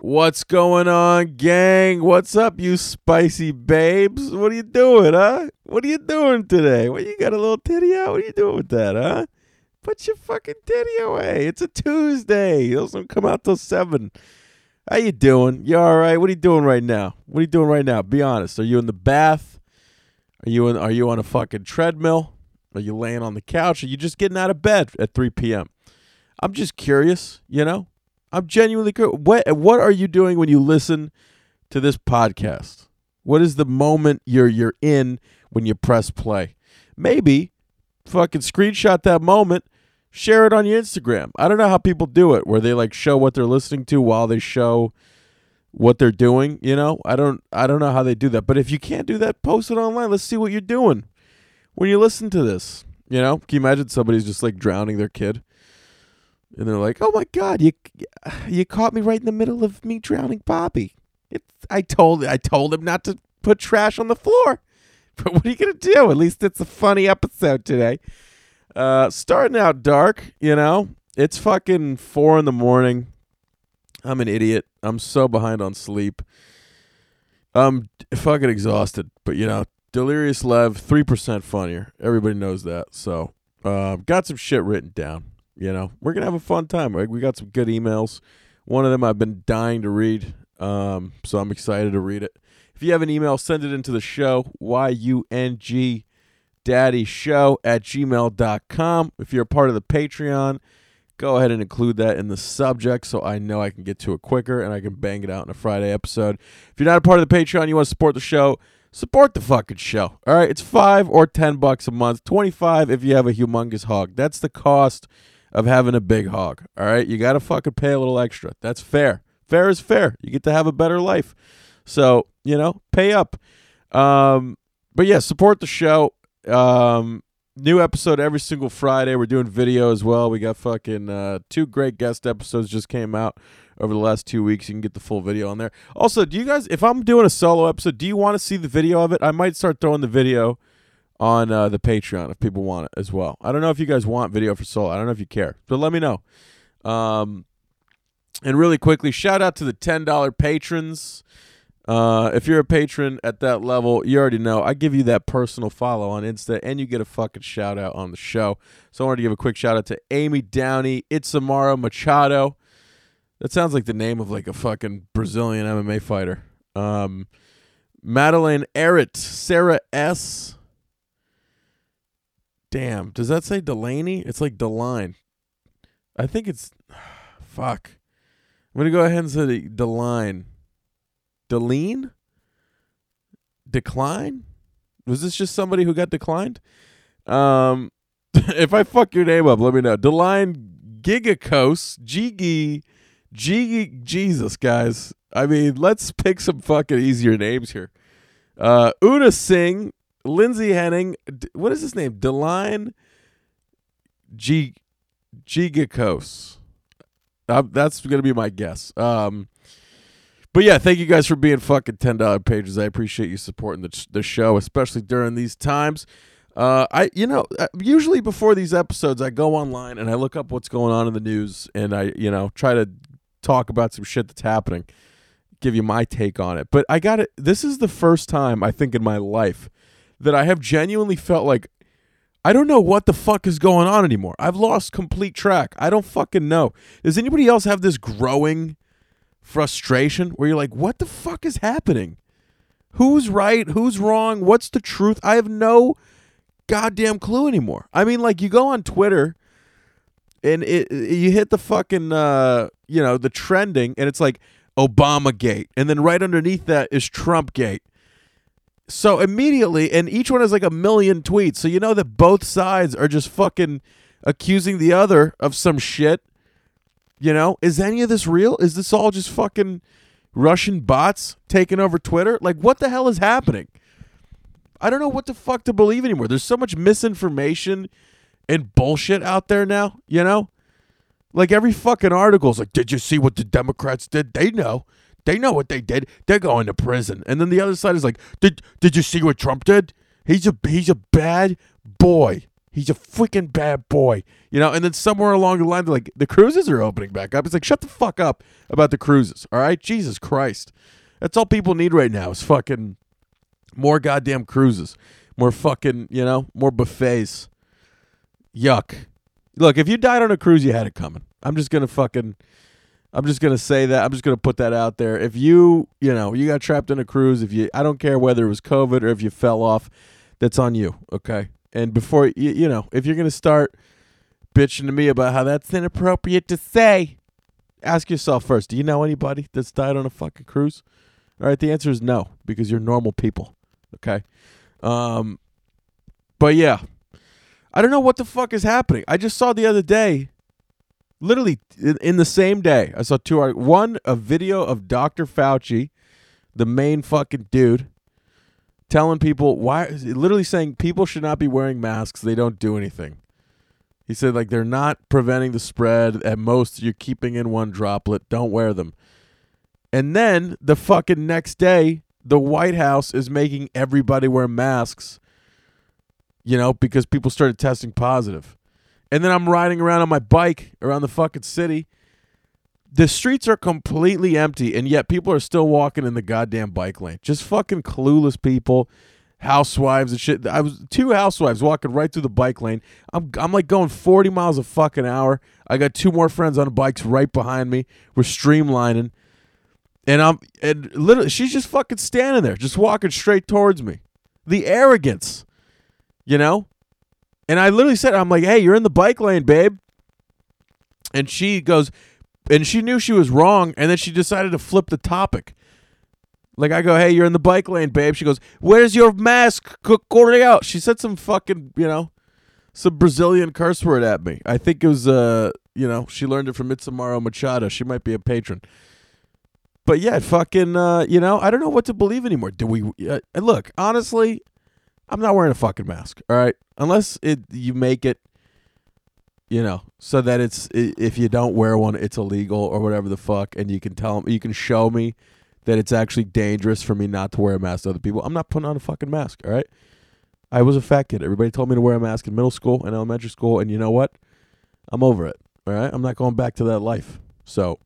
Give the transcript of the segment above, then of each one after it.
What's going on, gang? What's up, you spicy babes? What are you doing, huh? What are you doing today? What you got a little titty out? What are you doing with that, huh? Put your fucking titty away. It's a Tuesday. Those don't come out till seven. How you doing? You all right? What are you doing right now? What are you doing right now? Be honest. Are you in the bath? Are you in, Are you on a fucking treadmill? Are you laying on the couch? Are you just getting out of bed at 3 p.m.? I'm just curious. You know, I'm genuinely curious. What What are you doing when you listen to this podcast? What is the moment you're you're in when you press play? Maybe fucking screenshot that moment share it on your Instagram. I don't know how people do it where they like show what they're listening to while they show what they're doing, you know? I don't I don't know how they do that. But if you can't do that, post it online. Let's see what you're doing when you listen to this. You know? Can you imagine somebody's just like drowning their kid? And they're like, "Oh my god, you you caught me right in the middle of me drowning Bobby." It's I told I told him not to put trash on the floor. But what are you going to do? At least it's a funny episode today. Uh, starting out dark, you know. It's fucking four in the morning. I'm an idiot. I'm so behind on sleep. I'm fucking exhausted. But you know, Delirious Lev, three percent funnier. Everybody knows that. So, uh, got some shit written down. You know, we're gonna have a fun time. Right? We got some good emails. One of them I've been dying to read. Um, so I'm excited to read it. If you have an email, send it into the show. Y U N G daddy show at gmail.com. If you're a part of the Patreon, go ahead and include that in the subject so I know I can get to it quicker and I can bang it out in a Friday episode. If you're not a part of the Patreon, you want to support the show, support the fucking show. All right, it's 5 or 10 bucks a month, 25 if you have a humongous hog. That's the cost of having a big hog. All right, you got to fucking pay a little extra. That's fair. Fair is fair. You get to have a better life. So, you know, pay up. Um, but yeah, support the show. Um, new episode every single Friday. We're doing video as well. We got fucking uh, two great guest episodes just came out over the last two weeks. You can get the full video on there. Also, do you guys, if I'm doing a solo episode, do you want to see the video of it? I might start throwing the video on uh, the Patreon if people want it as well. I don't know if you guys want video for solo. I don't know if you care, but let me know. Um, and really quickly, shout out to the ten dollar patrons. Uh, if you're a patron at that level, you already know I give you that personal follow on Insta, and you get a fucking shout out on the show. So I wanted to give a quick shout out to Amy Downey, Itzamara Machado. That sounds like the name of like a fucking Brazilian MMA fighter. Um, Madeline Errett, Sarah S. Damn, does that say Delaney? It's like Deline. I think it's fuck. I'm gonna go ahead and say Deline. Deline? Decline? Was this just somebody who got declined? Um, if I fuck your name up, let me know. Deline Gigacos, Gigi, Gigi, Jesus, guys. I mean, let's pick some fucking easier names here. Uh, Una Singh, Lindsay Henning. D- what is his name? Deline G, Gigacos. Uh, that's gonna be my guess. Um, but yeah, thank you guys for being fucking ten dollar pages. I appreciate you supporting the the show, especially during these times. Uh, I you know uh, usually before these episodes, I go online and I look up what's going on in the news, and I you know try to talk about some shit that's happening, give you my take on it. But I got it. This is the first time I think in my life that I have genuinely felt like I don't know what the fuck is going on anymore. I've lost complete track. I don't fucking know. Does anybody else have this growing? Frustration where you're like, what the fuck is happening? Who's right? Who's wrong? What's the truth? I have no goddamn clue anymore. I mean, like you go on Twitter and it, you hit the fucking uh, you know, the trending and it's like Obama gate and then right underneath that is Trump gate. So immediately and each one has like a million tweets. So you know that both sides are just fucking accusing the other of some shit you know, is any of this real? Is this all just fucking Russian bots taking over Twitter? Like, what the hell is happening? I don't know what the fuck to believe anymore. There's so much misinformation and bullshit out there now, you know? Like every fucking article is like, did you see what the Democrats did? They know. They know what they did. They're going to prison. And then the other side is like, did did you see what Trump did? He's a he's a bad boy. He's a freaking bad boy. You know, and then somewhere along the line, they're like, the cruises are opening back up. It's like, shut the fuck up about the cruises. All right? Jesus Christ. That's all people need right now is fucking more goddamn cruises. More fucking, you know, more buffets. Yuck. Look, if you died on a cruise, you had it coming. I'm just gonna fucking I'm just gonna say that. I'm just gonna put that out there. If you, you know, you got trapped in a cruise, if you I don't care whether it was COVID or if you fell off, that's on you, okay? And before you, you know, if you're gonna start bitching to me about how that's inappropriate to say, ask yourself first: Do you know anybody that's died on a fucking cruise? All right, the answer is no because you're normal people. Okay, um, but yeah, I don't know what the fuck is happening. I just saw the other day, literally in, the same day, I saw two art. One, a video of Dr. Fauci, the main fucking dude, telling people why, literally saying people should not be wearing masks. They don't do anything. He said like they're not preventing the spread. At most, you're keeping in one droplet. Don't wear them. And then the fucking next day, the White House is making everybody wear masks. You know, because people started testing positive. And then I'm riding around on my bike around the fucking city. The streets are completely empty, and yet people are still walking in the goddamn bike lane. Just fucking clueless people, housewives and shit. I was two housewives walking right through the bike lane. I'm I'm like going 40 miles a fucking hour. I got two more friends on bikes right behind me. We're streamlining. And I'm and literally she's just fucking standing there, just walking straight towards me. The arrogance. You know? And I literally said, I'm like, hey, you're in the bike lane, babe. And she goes, and she knew she was wrong, and then she decided to flip the topic. Like I go, hey, you're in the bike lane, babe. She goes, where's your mask? out. She said some fucking, you know, some Brazilian curse word at me. I think it was, uh, you know, she learned it from Itzamara Machado. She might be a patron. But yeah, fucking, uh, you know, I don't know what to believe anymore. Do we? Uh, look, honestly, I'm not wearing a fucking mask. All right, unless it you make it, you know, so that it's if you don't wear one, it's illegal or whatever the fuck, and you can tell you can show me that it's actually dangerous for me not to wear a mask to other people. I'm not putting on a fucking mask. All right. I was a fat kid. Everybody told me to wear a mask in middle school and elementary school, and you know what? I'm over it. All right. I'm not going back to that life. So,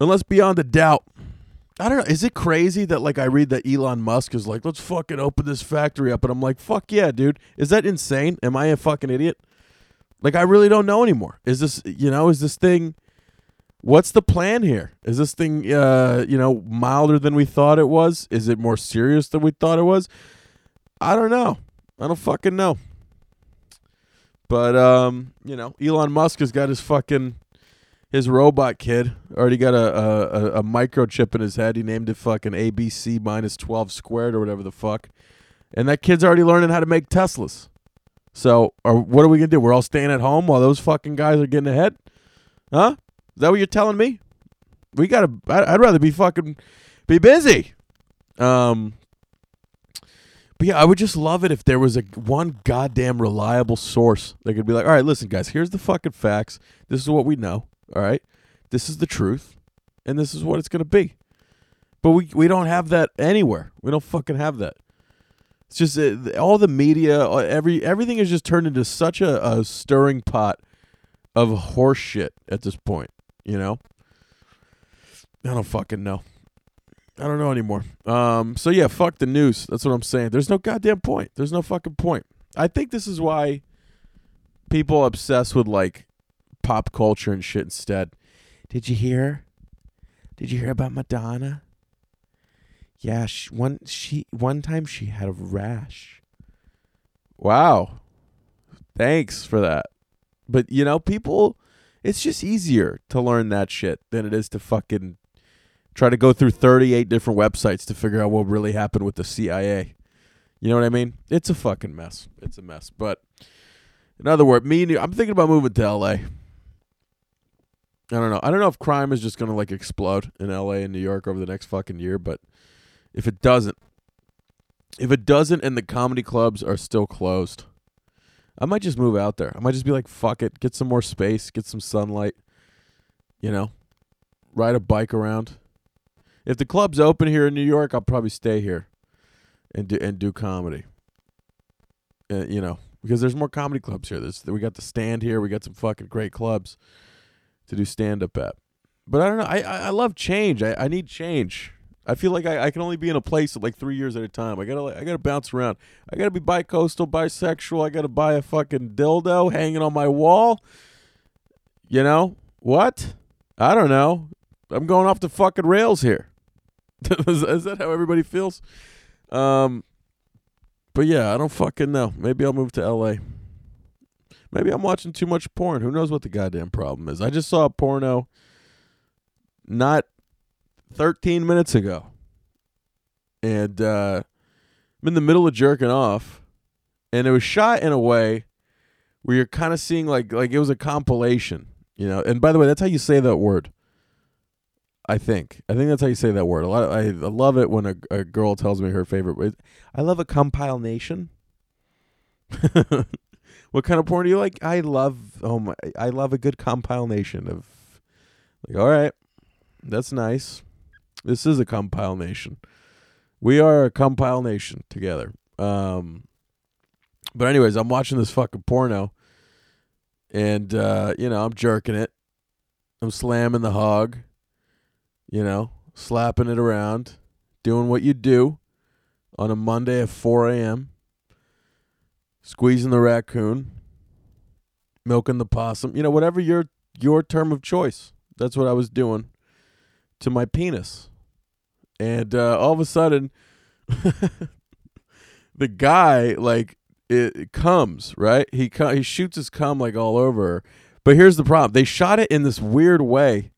unless beyond a doubt I don't know. Is it crazy that like I read that Elon Musk is like, let's fucking open this factory up, and I'm like, fuck yeah, dude. Is that insane? Am I a fucking idiot? Like I really don't know anymore. Is this you know is this thing? What's the plan here? Is this thing uh you know milder than we thought it was? Is it more serious than we thought it was? I don't know. I don't fucking know. But um, you know, Elon Musk has got his fucking his robot kid already got a, a, a microchip in his head. He named it fucking ABC minus 12 squared or whatever the fuck. And that kid's already learning how to make Teslas. So, or what are we to do? We're all staying at home while those fucking guys are getting ahead? Huh? Is that what you're telling me? We got to, I'd rather be fucking, be busy. Um, but yeah, I would just love it if there was a one goddamn reliable source that could be like, all right, listen, guys, here's the fucking facts. This is what we know. All right. This is the truth, and this is what it's to be. But we we don't have that anywhere. We don't fucking have that. It's just uh, all the media, uh, every everything is just turned into such a, a stirring pot of horse shit at this point. You know. I don't fucking know. I don't know anymore. Um. So yeah, fuck the news. That's what I'm saying. There's no goddamn point. There's no fucking point. I think this is why people obsess with like pop culture and shit instead. Did you hear? Did you hear about Madonna? Yeah, she, one she one time she had a rash. Wow. Thanks for that. But you know, people it's just easier to learn that shit than it is to fucking try to go through 38 different websites to figure out what really happened with the CIA. You know what I mean? It's a fucking mess. It's a mess. But in other words, me and you, I'm thinking about moving to LA. I don't know. I don't know if crime is just going to like explode in LA and New York over the next fucking year, but if it doesn't, if it doesn't and the comedy clubs are still closed, I might just move out there. I might just be like, fuck it, get some more space, get some sunlight, you know, ride a bike around. If the club's open here in New York, I'll probably stay here and do and do comedy. Uh, you know, because there's more comedy clubs here. There's we got the stand here. We got some fucking great clubs to do stand up at. But I don't know. I I, I love change. I, I need change. I feel like I, I can only be in a place like three years at a time. I gotta I gotta bounce around. I gotta be bi-coastal, bisexual. I gotta buy a fucking dildo hanging on my wall. You know what? I don't know. I'm going off the fucking rails here. is, is that how everybody feels? Um, but yeah, I don't fucking know. Maybe I'll move to LA. Maybe I'm watching too much porn. Who knows what the goddamn problem is? I just saw a porno not 13 minutes ago. And uh, I'm in the middle of jerking off. And it was shot in a way where you're kind of seeing like like it was a compilation, you know. And by the way, that's how you say that word. I think. I think that's how you say that word. A lot. Of, I, I love it when a, a girl tells me her favorite. I love a compile nation. what kind of porn do you like? I love. Oh my! I love a good compile nation of. Like, all right, that's nice. This is a compile nation. We are a compile nation together. Um. But anyways, I'm watching this fucking porno, and uh, you know I'm jerking it. I'm slamming the hog you know, slapping it around, doing what you do on a Monday at 4 a.m., squeezing the raccoon, milking the possum, you know, whatever your your term of choice. That's what I was doing to my penis. And uh, all of a sudden, the guy like it, it comes right. He he shoots his cum like all over. But here's the problem: they shot it in this weird way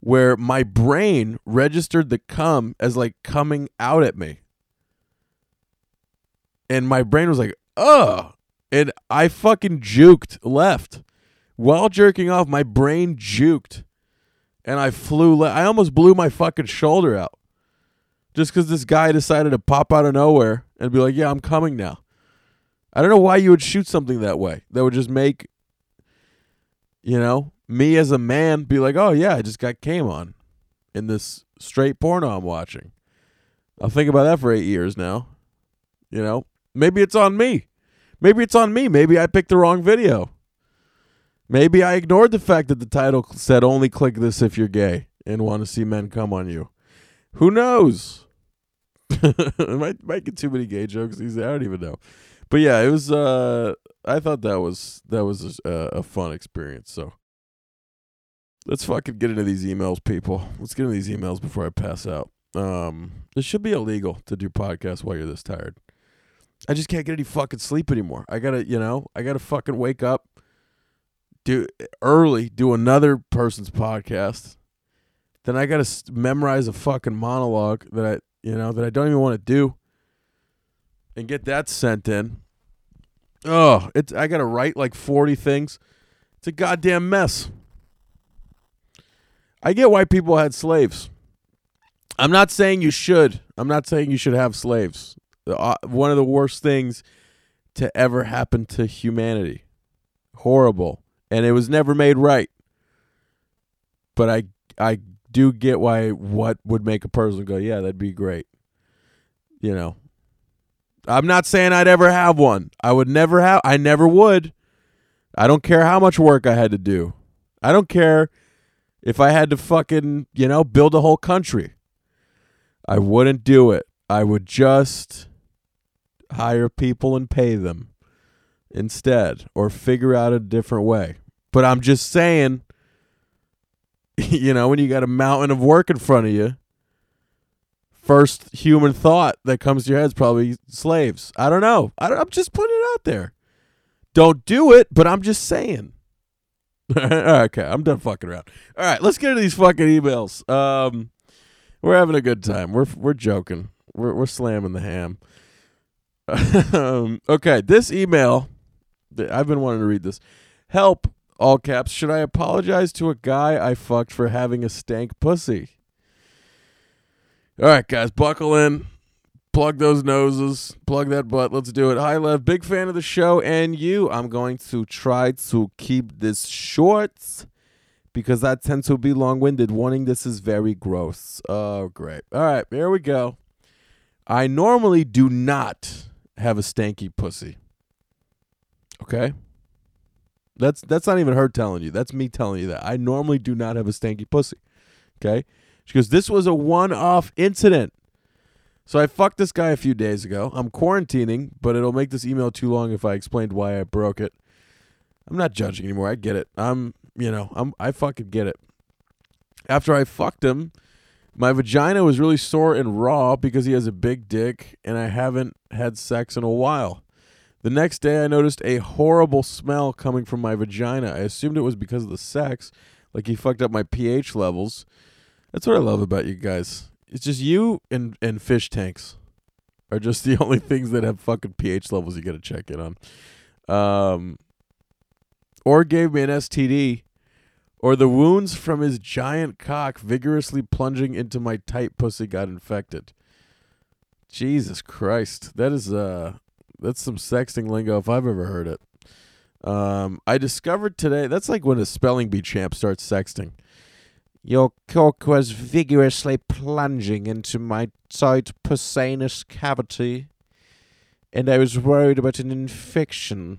where my brain registered the cum as like coming out at me. And my brain was like, "Ugh." And I fucking juked left. While jerking off, my brain juked. And I flew le- I almost blew my fucking shoulder out. Just cuz this guy decided to pop out of nowhere and be like, "Yeah, I'm coming now." I don't know why you would shoot something that way. That would just make you know, me as a man be like, oh yeah, I just got came on in this straight porno I'm watching. I'll think about that for eight years now. You know, maybe it's on me. Maybe it's on me. Maybe I picked the wrong video. Maybe I ignored the fact that the title said only click this if you're gay and want to see men come on you. Who knows? might might get too many gay jokes these. I don't even know. But yeah, it was. uh I thought that was that was a, a fun experience. So let's fucking get into these emails, people. Let's get into these emails before I pass out. Um, it should be illegal to do podcasts while you're this tired. I just can't get any fucking sleep anymore. I gotta, you know, I gotta fucking wake up, do early, do another person's podcast. Then I gotta memorize a fucking monologue that I, you know, that I don't even want to do, and get that sent in. Oh, it's I gotta write like forty things. It's a goddamn mess. I get why people had slaves. I'm not saying you should. I'm not saying you should have slaves. Uh, One of the worst things to ever happen to humanity. Horrible. And it was never made right. But I I do get why what would make a person go, "Yeah, that'd be great." You know. I'm not saying I'd ever have one. I would never have I never would. I don't care how much work I had to do. I don't care if I had to fucking, you know, build a whole country. I wouldn't do it. I would just hire people and pay them instead or figure out a different way. But I'm just saying, you know, when you got a mountain of work in front of you, first human thought that comes to your head is probably slaves. I don't know. I I'm just putting it out there. Don't do it, but I'm just saying. okay, I'm done fucking around. All right, let's get into these fucking emails. Um, we're having a good time. We're we're joking. We're we're slamming the ham. um, okay, this email. I've been wanting to read this. Help! All caps. Should I apologize to a guy I fucked for having a stank pussy? All right, guys, buckle in. Plug those noses. Plug that butt. Let's do it. Hi, Lev. Big fan of the show and you. I'm going to try to keep this short because that tends to be long winded. Warning this is very gross. Oh, great. All right, here we go. I normally do not have a stanky pussy. Okay? That's that's not even her telling you. That's me telling you that. I normally do not have a stanky pussy. Okay? She goes, This was a one off incident. So I fucked this guy a few days ago. I'm quarantining, but it'll make this email too long if I explained why I broke it. I'm not judging anymore. I get it. I'm, you know, I'm I fucking get it. After I fucked him, my vagina was really sore and raw because he has a big dick and I haven't had sex in a while. The next day I noticed a horrible smell coming from my vagina. I assumed it was because of the sex, like he fucked up my pH levels. That's what I love about you guys. It's just you and and fish tanks are just the only things that have fucking pH levels you got to check in on. Um, or gave me an STD, or the wounds from his giant cock vigorously plunging into my tight pussy got infected. Jesus Christ, that is uh, that's some sexting lingo if I've ever heard it. Um, I discovered today that's like when a spelling bee champ starts sexting. Your cock was vigorously plunging into my tight pussanus cavity, and I was worried about an infection.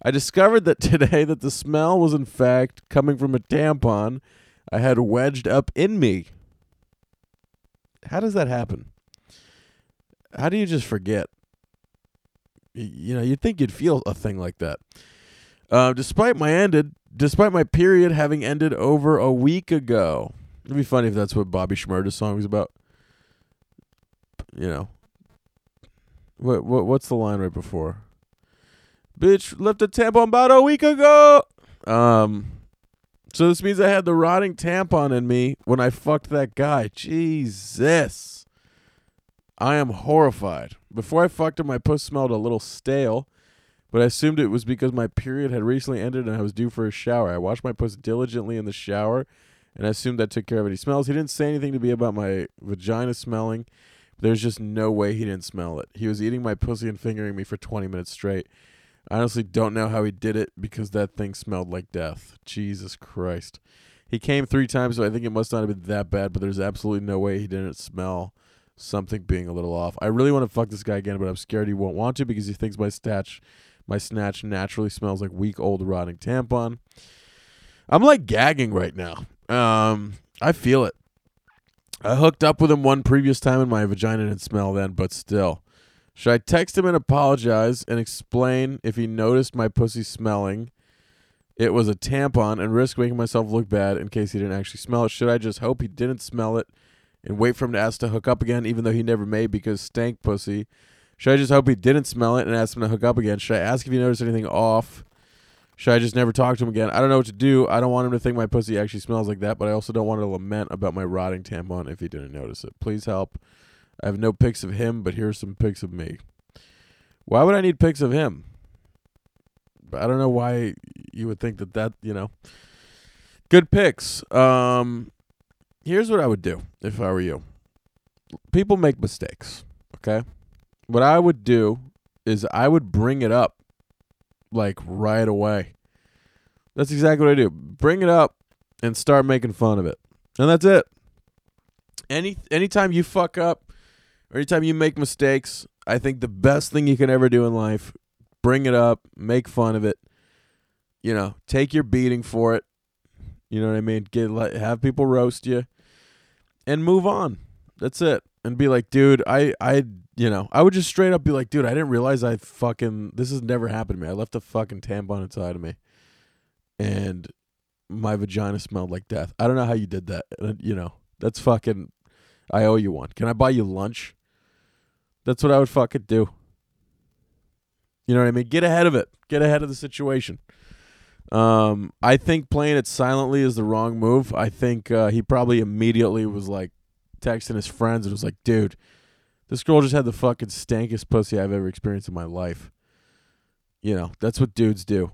I discovered that today that the smell was in fact coming from a tampon I had wedged up in me. How does that happen? How do you just forget? You know, you'd think you'd feel a thing like that. Uh, despite my ended, despite my period having ended over a week ago. It'd be funny if that's what Bobby Shmurda's song was about. You know. What what what's the line right before? Bitch left a tampon about a week ago. Um so this means I had the rotting tampon in me when I fucked that guy. Jesus. I am horrified. Before I fucked him, my puss smelled a little stale, but I assumed it was because my period had recently ended and I was due for a shower. I washed my puss diligently in the shower, and I assumed that took care of any smells. He didn't say anything to me about my vagina smelling. There's just no way he didn't smell it. He was eating my pussy and fingering me for 20 minutes straight. I honestly don't know how he did it because that thing smelled like death. Jesus Christ. He came three times, so I think it must not have been that bad, but there's absolutely no way he didn't smell something being a little off. I really want to fuck this guy again, but I'm scared he won't want to because he thinks my snatch, my snatch naturally smells like week old rotting tampon. I'm like gagging right now. Um I feel it. I hooked up with him one previous time and my vagina didn't smell then, but still. Should I text him and apologize and explain if he noticed my pussy smelling? It was a tampon and risk making myself look bad in case he didn't actually smell it. Should I just hope he didn't smell it and wait for him to ask to hook up again, even though he never may because stank pussy? Should I just hope he didn't smell it and ask him to hook up again? Should I ask if he noticed anything off? Should I just never talk to him again? I don't know what to do. I don't want him to think my pussy actually smells like that, but I also don't want to lament about my rotting tampon if he didn't notice it. Please help. I have no pics of him, but here's some pics of me. Why would I need pics of him? I don't know why you would think that that, you know. Good pics. Um here's what I would do if I were you. People make mistakes, okay? What I would do is I would bring it up like right away. That's exactly what I do. Bring it up and start making fun of it. And that's it. Any anytime you fuck up or anytime you make mistakes, I think the best thing you can ever do in life, bring it up, make fun of it. You know, take your beating for it. You know what I mean? Get let have people roast you and move on. That's it. And be like, dude, I I you know, I would just straight up be like, dude, I didn't realize I fucking this has never happened to me. I left a fucking tampon inside of me. And my vagina smelled like death. I don't know how you did that. Uh, You know, that's fucking I owe you one. Can I buy you lunch? That's what I would fucking do. You know what I mean? Get ahead of it. Get ahead of the situation. Um, I think playing it silently is the wrong move. I think uh, he probably immediately was like texting his friends and was like, "Dude, this girl just had the fucking stankiest pussy I've ever experienced in my life." You know, that's what dudes do.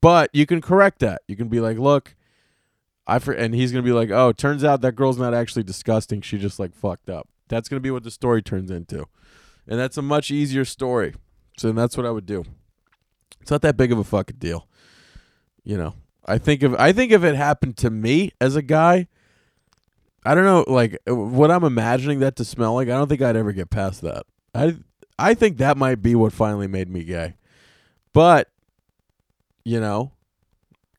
But you can correct that. You can be like, "Look, I for," and he's gonna be like, "Oh, turns out that girl's not actually disgusting. She just like fucked up." That's gonna be what the story turns into, and that's a much easier story. So that's what I would do. It's not that big of a fucking deal. You know, I think if I think if it happened to me as a guy, I don't know, like what I'm imagining that to smell like. I don't think I'd ever get past that. I I think that might be what finally made me gay. But you know,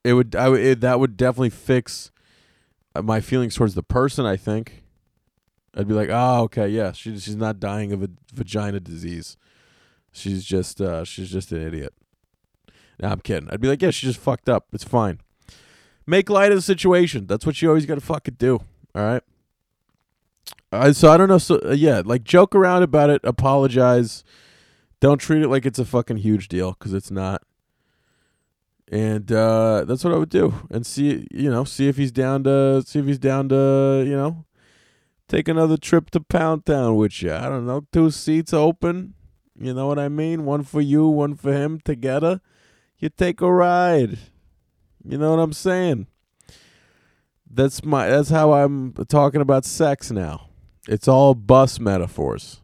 it would I it, that would definitely fix uh, my feelings towards the person. I think I'd be like, oh, okay, yeah, she's she's not dying of a vagina disease. She's just uh, she's just an idiot. Nah, I'm kidding. I'd be like, yeah, she just fucked up. It's fine. Make light of the situation. That's what you always got to fucking do. All right. Uh, so I don't know. So uh, yeah, like joke around about it. Apologize. Don't treat it like it's a fucking huge deal because it's not. And uh, that's what I would do, and see you know see if he's down to see if he's down to you know take another trip to Pound Town with you. I don't know, two seats open. You know what I mean? One for you, one for him together. You take a ride. You know what I'm saying? That's my that's how I'm talking about sex now. It's all bus metaphors.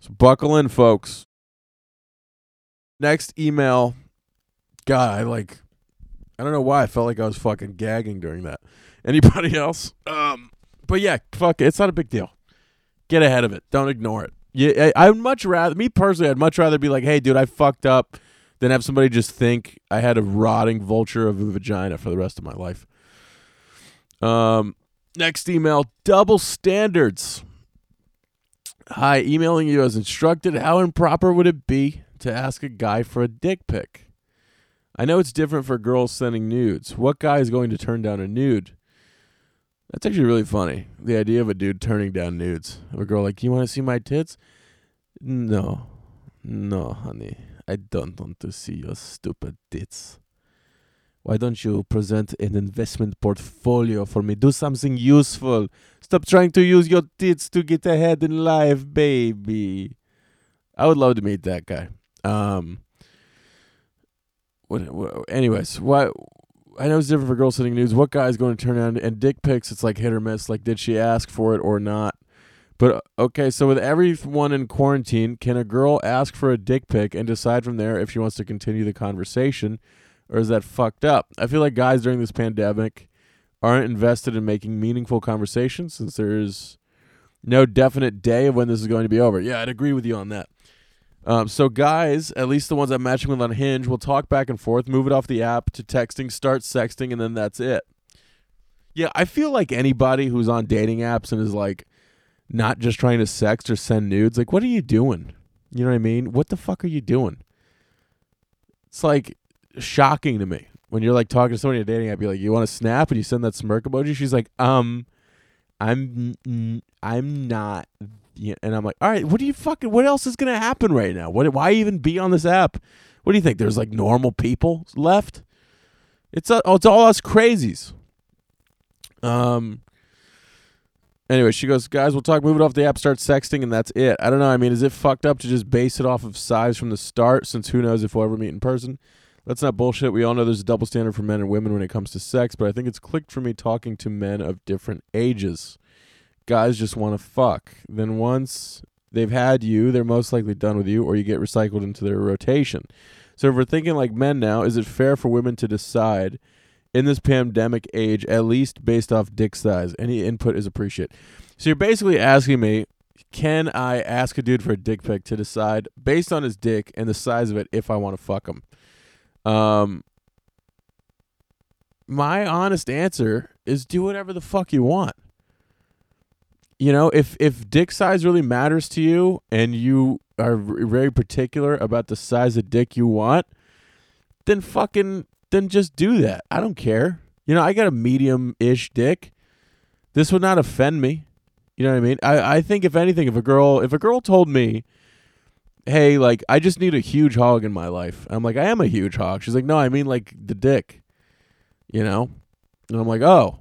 So buckle in, folks. Next email. God, I like I don't know why I felt like I was fucking gagging during that. Anybody else? Um but yeah, fuck it. It's not a big deal. Get ahead of it. Don't ignore it. Yeah, I, I'd much rather me personally. I'd much rather be like, "Hey, dude, I fucked up," than have somebody just think I had a rotting vulture of a vagina for the rest of my life. Um, next email: double standards. Hi, emailing you as instructed. How improper would it be to ask a guy for a dick pic? I know it's different for girls sending nudes. What guy is going to turn down a nude? That's actually really funny. The idea of a dude turning down nudes. Of a girl like, "You want to see my tits?" No, no, honey, I don't want to see your stupid tits. Why don't you present an investment portfolio for me? Do something useful. Stop trying to use your tits to get ahead in life, baby. I would love to meet that guy. Um. What, what, anyways, why? I know it's different for girls sending nudes. What guy is going to turn on and dick pics? It's like hit or miss. Like, did she ask for it or not? But okay, so with everyone in quarantine, can a girl ask for a dick pic and decide from there if she wants to continue the conversation, or is that fucked up? I feel like guys during this pandemic aren't invested in making meaningful conversations since there's no definite day of when this is going to be over. Yeah, I'd agree with you on that. Um, so guys, at least the ones I'm matching with on Hinge, will talk back and forth, move it off the app to texting, start sexting, and then that's it. Yeah, I feel like anybody who's on dating apps and is like not just trying to sext or send nudes, like what are you doing? You know what I mean? What the fuck are you doing? It's like shocking to me when you're like talking to somebody a dating app. You're like, you want to snap, and you send that smirk emoji. She's like, um, I'm, I'm not and I'm like, all right, what do you fucking? What else is gonna happen right now? What? Why even be on this app? What do you think? There's like normal people left. It's uh, oh, it's all us crazies. Um. Anyway, she goes, guys, we'll talk. Move it off the app, start sexting, and that's it. I don't know. I mean, is it fucked up to just base it off of size from the start? Since who knows if we'll ever meet in person? That's not bullshit. We all know there's a double standard for men and women when it comes to sex, but I think it's clicked for me talking to men of different ages guys just want to fuck. Then once they've had you, they're most likely done with you, or you get recycled into their rotation. So if we're thinking like men now, is it fair for women to decide in this pandemic age, at least based off dick size? Any input is appreciated. So you're basically asking me, can I ask a dude for a dick pic to decide based on his dick and the size of it if I want to fuck him? Um, my honest answer is do whatever the fuck you want you know, if if dick size really matters to you and you are very particular about the size of dick you want, then fucking then just do that. I don't care. You know, I got a medium-ish dick. This would not offend me. You know what I mean? I I think if anything, if a girl if a girl told me, "Hey, like I just need a huge hog in my life," I'm like, "I am a huge hog." She's like, "No, I mean like the dick." You know, and I'm like, "Oh,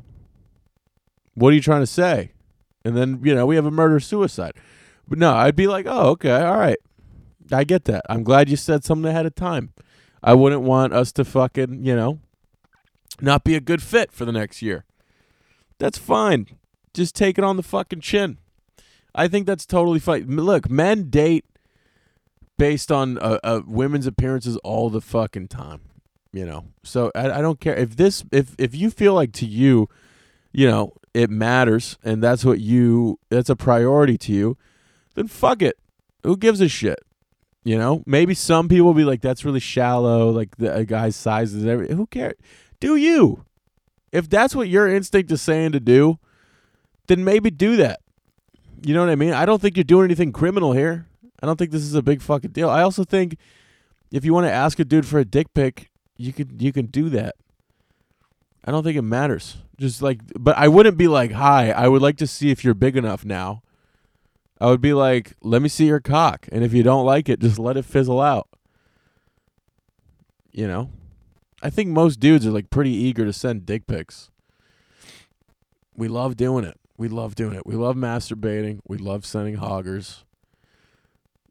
what are you trying to say?" and then you know we have a murder suicide. But no, I'd be like, oh, okay, all right, I get that. I'm glad you said something ahead of time. I wouldn't want us to fucking you know not be a good fit for the next year. That's fine. Just take it on the fucking chin. I think that's totally fine. Look, men date based on a, a women's appearances all the fucking time. You know, so I, I don't care if this if if you feel like to you, you know, it matters and that's what you that's a priority to you, then fuck it. Who gives a shit? You know, maybe some people will be like, "That's really shallow." Like the a guy's size is every. Who cares? Do you? If that's what your instinct is saying to do, then maybe do that. You know what I mean? I don't think you're doing anything criminal here. I don't think this is a big fucking deal. I also think if you want to ask a dude for a dick pic, you could you can do that. I don't think it matters. Just like but I wouldn't be like, "Hi, I would like to see if you're big enough now." I would be like, "Let me see your cock." And if you don't like it, just let it fizzle out. You know? I think most dudes are like pretty eager to send dick pics. We love doing it. We love doing it. We love masturbating. We love sending hoggers.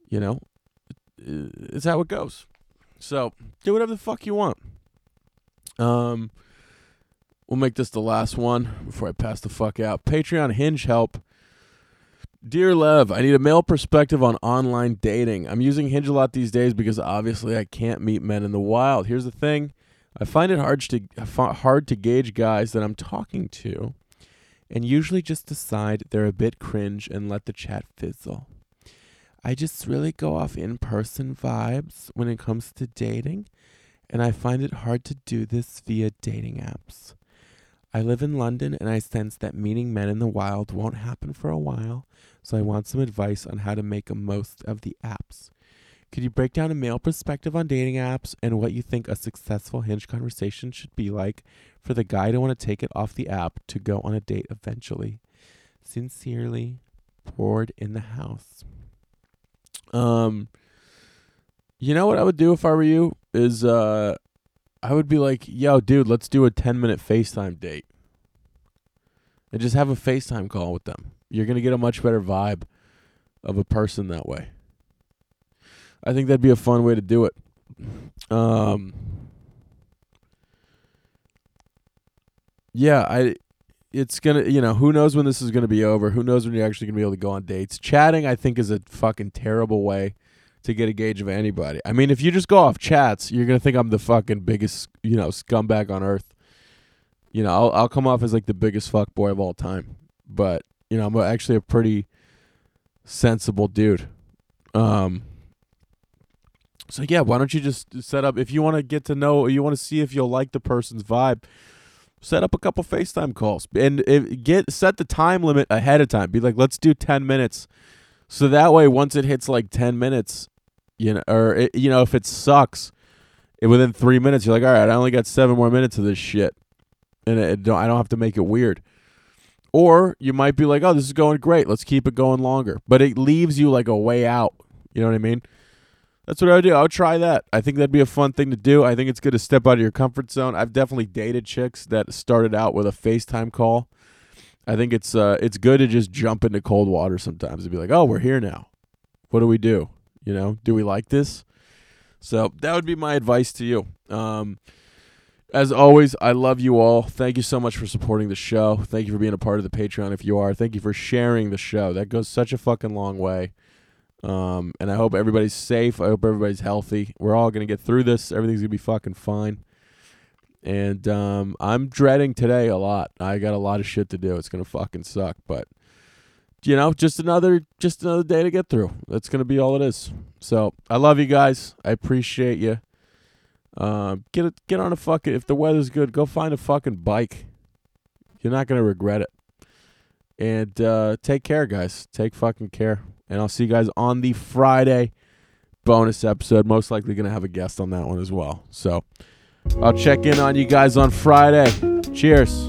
You know, it's how it goes. So do whatever the fuck you want. Um, we'll make this the last one before I pass the fuck out. Patreon Hinge help. Dear Lev, I need a male perspective on online dating. I'm using Hinge a lot these days because obviously I can't meet men in the wild. Here's the thing. I find it hard to hard to gauge guys that I'm talking to and usually just decide they're a bit cringe and let the chat fizzle. I just really go off in person vibes when it comes to dating, and I find it hard to do this via dating apps. I live in London and I sense that meeting men in the wild won't happen for a while, so I want some advice on how to make the most of the apps. Could you break down a male perspective on dating apps and what you think a successful hinge conversation should be like for the guy to want to take it off the app to go on a date eventually? Sincerely, bored in the house. Um, you know what I would do if I were you is uh, I would be like, yo, dude, let's do a ten minute FaceTime date, and just have a FaceTime call with them. You're gonna get a much better vibe of a person that way. I think that'd be a fun way to do it. Um, yeah, I. It's gonna, you know, who knows when this is gonna be over? Who knows when you're actually gonna be able to go on dates? Chatting, I think, is a fucking terrible way to get a gauge of anybody. I mean, if you just go off chats, you're gonna think I'm the fucking biggest, you know, scumbag on earth. You know, I'll I'll come off as like the biggest fuck boy of all time, but you know, I'm actually a pretty sensible dude. Um, so yeah, why don't you just set up if you want to get to know, you want to see if you'll like the person's vibe, set up a couple FaceTime calls and if, get set the time limit ahead of time. Be like, let's do 10 minutes. So that way once it hits like 10 minutes, you know, or it, you know, if it sucks, it, within 3 minutes you're like, "All right, I only got 7 more minutes of this shit." And it, it don't, I don't have to make it weird. Or you might be like, "Oh, this is going great. Let's keep it going longer." But it leaves you like a way out. You know what I mean? That's what I would do. I would try that. I think that'd be a fun thing to do. I think it's good to step out of your comfort zone. I've definitely dated chicks that started out with a FaceTime call. I think it's uh it's good to just jump into cold water sometimes and be like, "Oh, we're here now. What do we do? You know, do we like this?" So, that would be my advice to you. Um as always, I love you all. Thank you so much for supporting the show. Thank you for being a part of the Patreon if you are. Thank you for sharing the show. That goes such a fucking long way. Um, and I hope everybody's safe. I hope everybody's healthy. We're all gonna get through this. Everything's gonna be fucking fine. And um, I'm dreading today a lot. I got a lot of shit to do. It's gonna fucking suck, but you know, just another just another day to get through. That's gonna be all it is. So I love you guys. I appreciate you. Uh, get a, get on a fucking. If the weather's good, go find a fucking bike. You're not gonna regret it. And uh, take care, guys. Take fucking care. And I'll see you guys on the Friday bonus episode. Most likely to have a guest on that one as well. So I'll check in on you guys on Friday. Cheers.